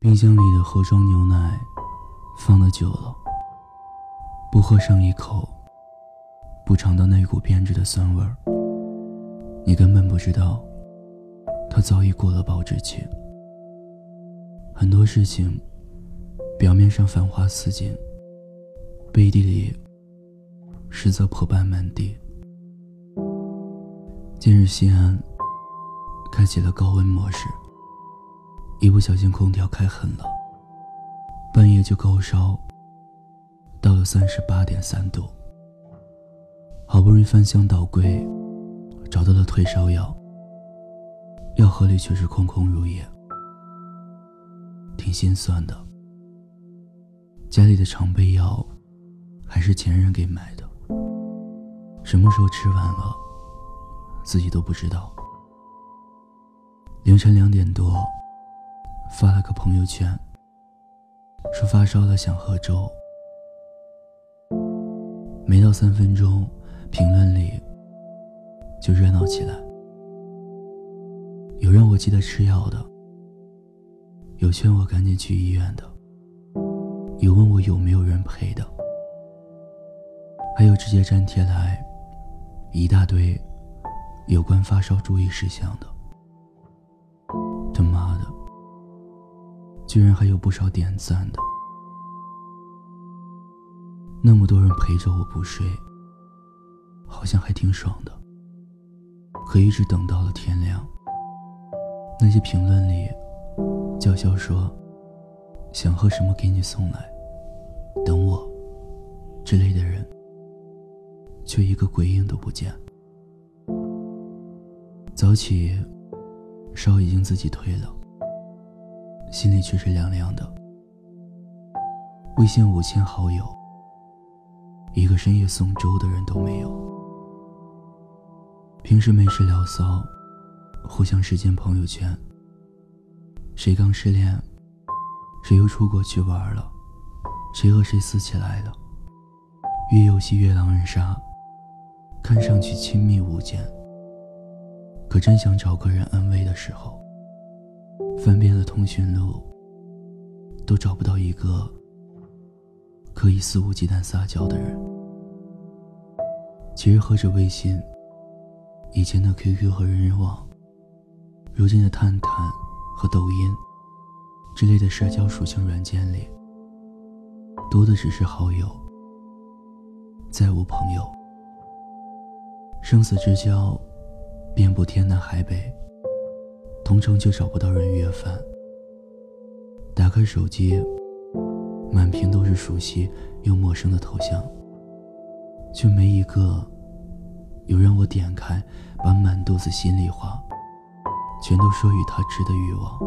冰箱里的盒装牛奶放的久了，不喝上一口，不尝到那股变质的酸味儿，你根本不知道，它早已过了保质期。很多事情，表面上繁花似锦，背地里实则破败满地。近日西安开启了高温模式。一不小心，空调开狠了，半夜就高烧，到了三十八点三度。好不容易翻箱倒柜，找到了退烧药，药盒里却是空空如也，挺心酸的。家里的常备药，还是前任给买的，什么时候吃完了，自己都不知道。凌晨两点多。发了个朋友圈，说发烧了想喝粥。没到三分钟，评论里就热闹起来。有让我记得吃药的，有劝我赶紧去医院的，有问我有没有人陪的，还有直接粘贴来一大堆有关发烧注意事项的。居然还有不少点赞的，那么多人陪着我不睡，好像还挺爽的。可一直等到了天亮，那些评论里叫嚣说想喝什么给你送来，等我之类的人，却一个鬼影都不见。早起，烧已经自己退了。心里却是凉凉的。微信五千好友，一个深夜送粥的人都没有。平时没事聊骚，互相时间朋友圈。谁刚失恋，谁又出国去玩了，谁和谁撕起来了。越游戏越狼人杀，看上去亲密无间，可真想找个人安慰的时候。翻遍了通讯录，都找不到一个可以肆无忌惮撒娇的人。其实，喝着微信，以前的 QQ 和人人网，如今的探探和抖音之类的社交属性软件里，多的只是好友，再无朋友。生死之交，遍布天南海北。同城却找不到人约饭。打开手机，满屏都是熟悉又陌生的头像，却没一个有让我点开，把满肚子心里话全都说与他知的欲望。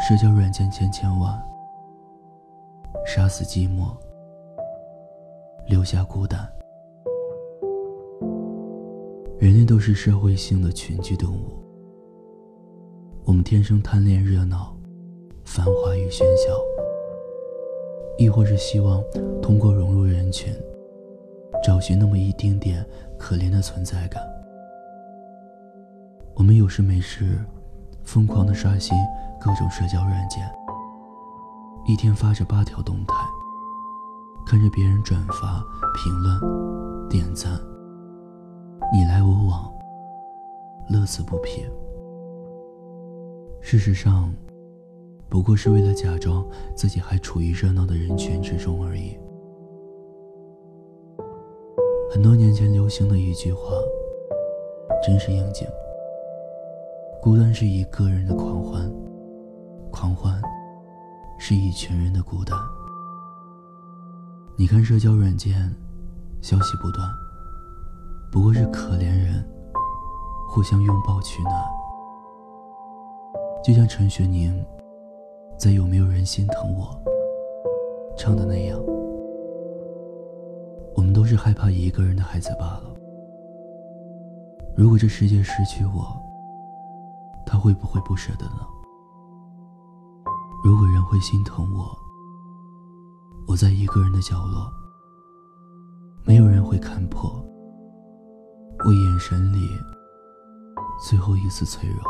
社交软件千千万，杀死寂寞，留下孤单。人类都是社会性的群居动物，我们天生贪恋热闹、繁华与喧嚣，亦或是希望通过融入人群，找寻那么一丁点可怜的存在感。我们有事没事，疯狂的刷新各种社交软件，一天发着八条动态，看着别人转发、评论、点赞。你来我往，乐此不疲。事实上，不过是为了假装自己还处于热闹的人群之中而已。很多年前流行的一句话，真是应景。孤单是一个人的狂欢，狂欢是一群人的孤单。你看社交软件，消息不断。不过是可怜人互相拥抱取暖，就像陈学宁在《有没有人心疼我》唱的那样，我们都是害怕一个人的孩子罢了。如果这世界失去我，他会不会不舍得呢？如果人会心疼我，我在一个人的角落，没有人会看破。我眼神里最后一丝脆弱。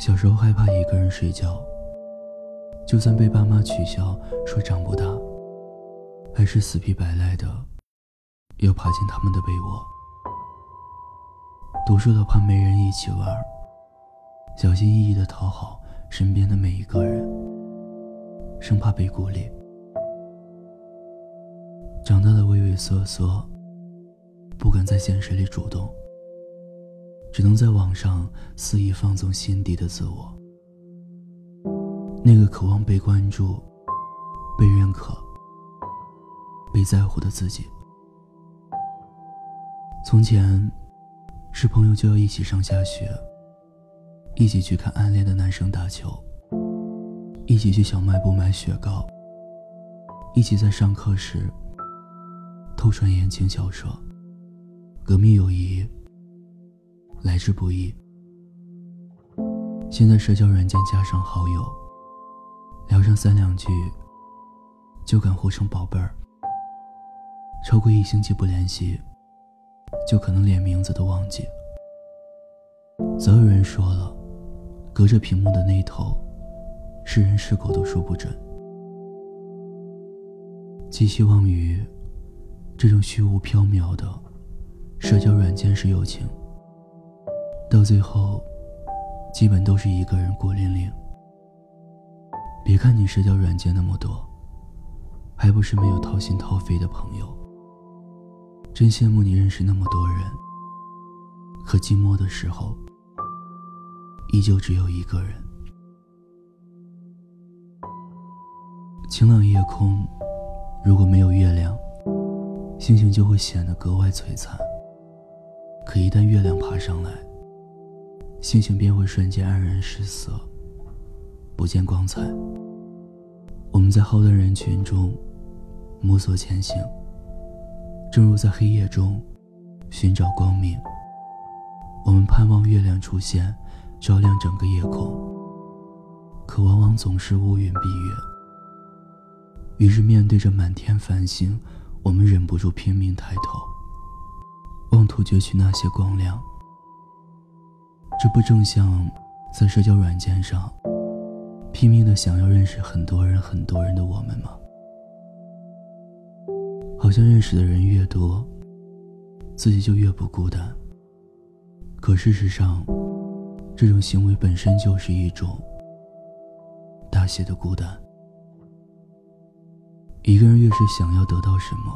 小时候害怕一个人睡觉，就算被爸妈取笑说长不大，还是死皮白赖的要爬进他们的被窝。读书的怕没人一起玩，小心翼翼的讨好身边的每一个人，生怕被孤立。长大的畏畏缩缩，不敢在现实里主动。只能在网上肆意放纵心底的自我，那个渴望被关注、被认可、被在乎的自己。从前，是朋友就要一起上下学，一起去看暗恋的男生打球，一起去小卖部买雪糕，一起在上课时偷传言情小说，革命友谊。来之不易。现在社交软件加上好友，聊上三两句，就敢互称宝贝儿。超过一星期不联系，就可能连名字都忘记。早有人说了，隔着屏幕的那头，是人是狗都说不准。寄希望于这种虚无缥缈的社交软件式友情。到最后，基本都是一个人孤零零。别看你社交软件那么多，还不是没有掏心掏肺的朋友。真羡慕你认识那么多人，可寂寞的时候，依旧只有一个人。晴朗夜空，如果没有月亮，星星就会显得格外璀璨。可一旦月亮爬上来，星星便会瞬间黯然失色，不见光彩。我们在浩荡人群中摸索前行，正如在黑夜中寻找光明。我们盼望月亮出现，照亮整个夜空，可往往总是乌云蔽月。于是面对着满天繁星，我们忍不住拼命抬头，妄图攫取那些光亮。这不正像在社交软件上拼命的想要认识很多人、很多人的我们吗？好像认识的人越多，自己就越不孤单。可事实上，这种行为本身就是一种大写的孤单。一个人越是想要得到什么，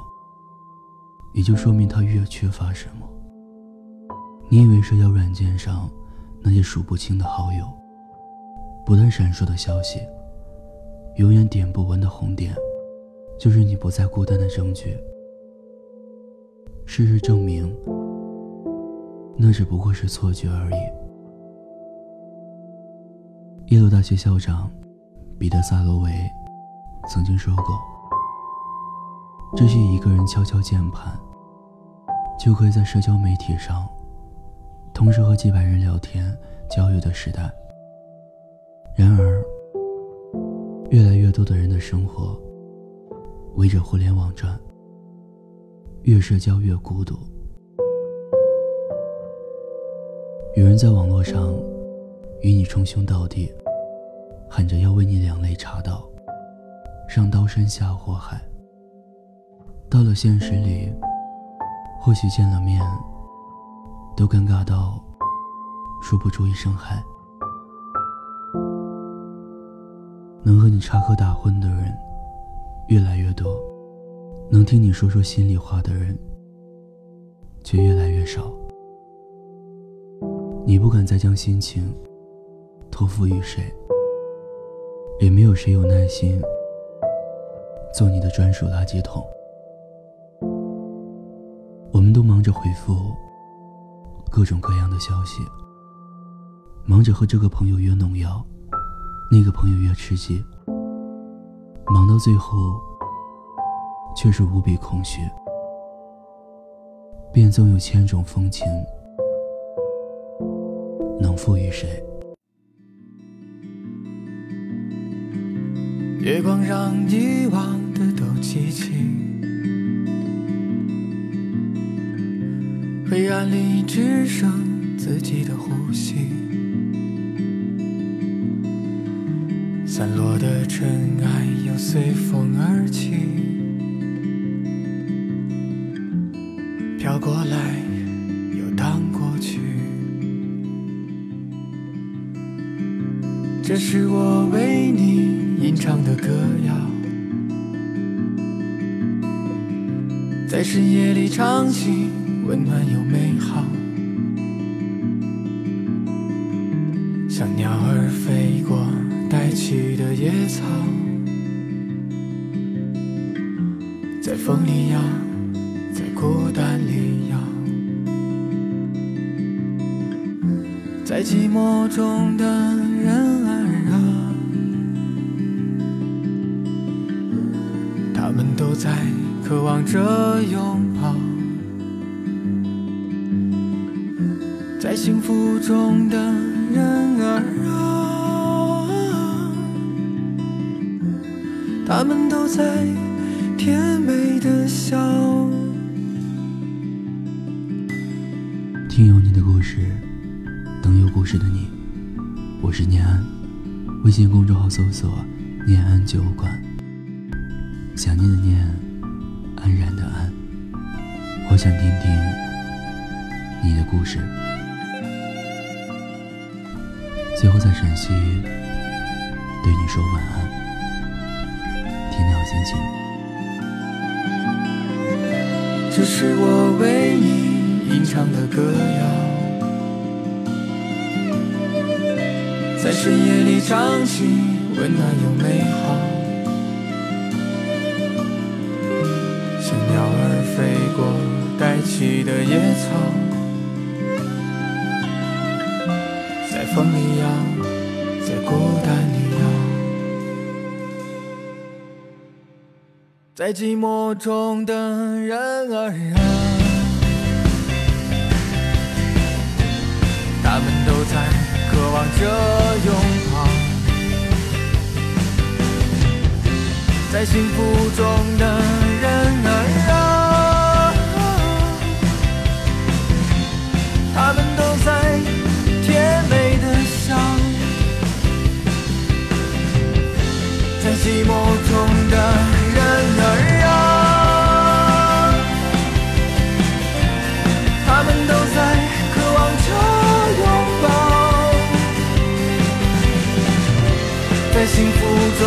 也就说明他越缺乏什么。你以为社交软件上？那些数不清的好友，不断闪烁的消息，永远点不完的红点，就是你不再孤单的证据。事实证明，那只不过是错觉而已。耶鲁大学校长彼得·萨罗维曾经说过：“这些一个人敲敲键盘，就可以在社交媒体上。”同时和几百人聊天交友的时代。然而，越来越多的人的生活围着互联网转，越社交越孤独。有人在网络上与你称兄道弟，喊着要为你两肋插刀，上刀山下火海。到了现实里，或许见了面。都尴尬到说不出一声嗨。能和你插科打诨的人越来越多，能听你说说心里话的人却越来越少。你不敢再将心情托付于谁，也没有谁有耐心做你的专属垃圾桶。都忙着回复。各种各样的消息，忙着和这个朋友约农药，那个朋友约吃鸡，忙到最后，却是无比空虚。便纵有千种风情，能赋予谁？月光让遗忘的都记起。黑暗里只剩自己的呼吸，散落的尘埃又随风而起，飘过来又荡过去。这是我为你吟唱的歌谣，在深夜里唱起，温暖又美好。像鸟儿飞过带起的野草，在风里摇，在孤单里摇，在寂寞中的人儿啊，他们都在渴望着拥幸福中的。人儿啊，他们都在甜美的笑。听有你的故事，等有故事的你。我是念安，微信公众号搜索“念安酒馆”。想念的念，安然的安。我想听听你的故事。最后在陕西对你说晚安，天天好心情。这是我为你吟唱的歌谣，在深夜里唱起，温暖又美好，像鸟儿飞过带起的野草。风一样，在孤单里摇，在寂寞中的人儿啊，他们都在渴望着拥抱，在幸福中的人儿寂寞中的人儿啊，他们都在渴望着拥抱，在幸福中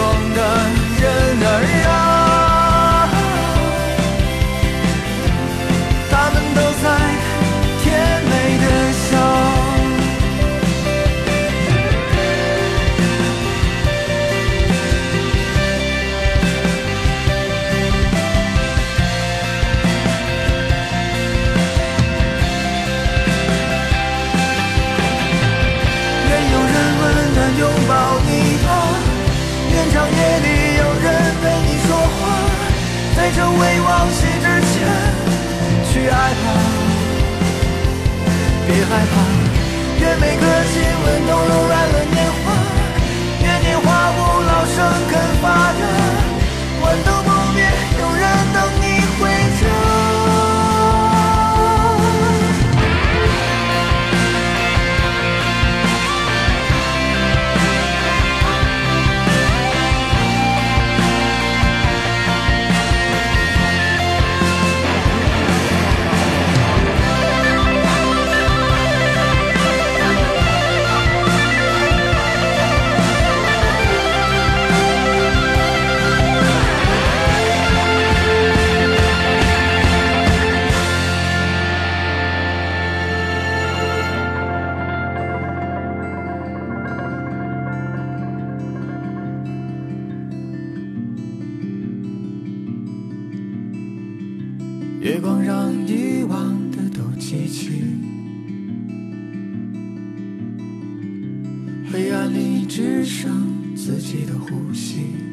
害怕，只剩自己的呼吸，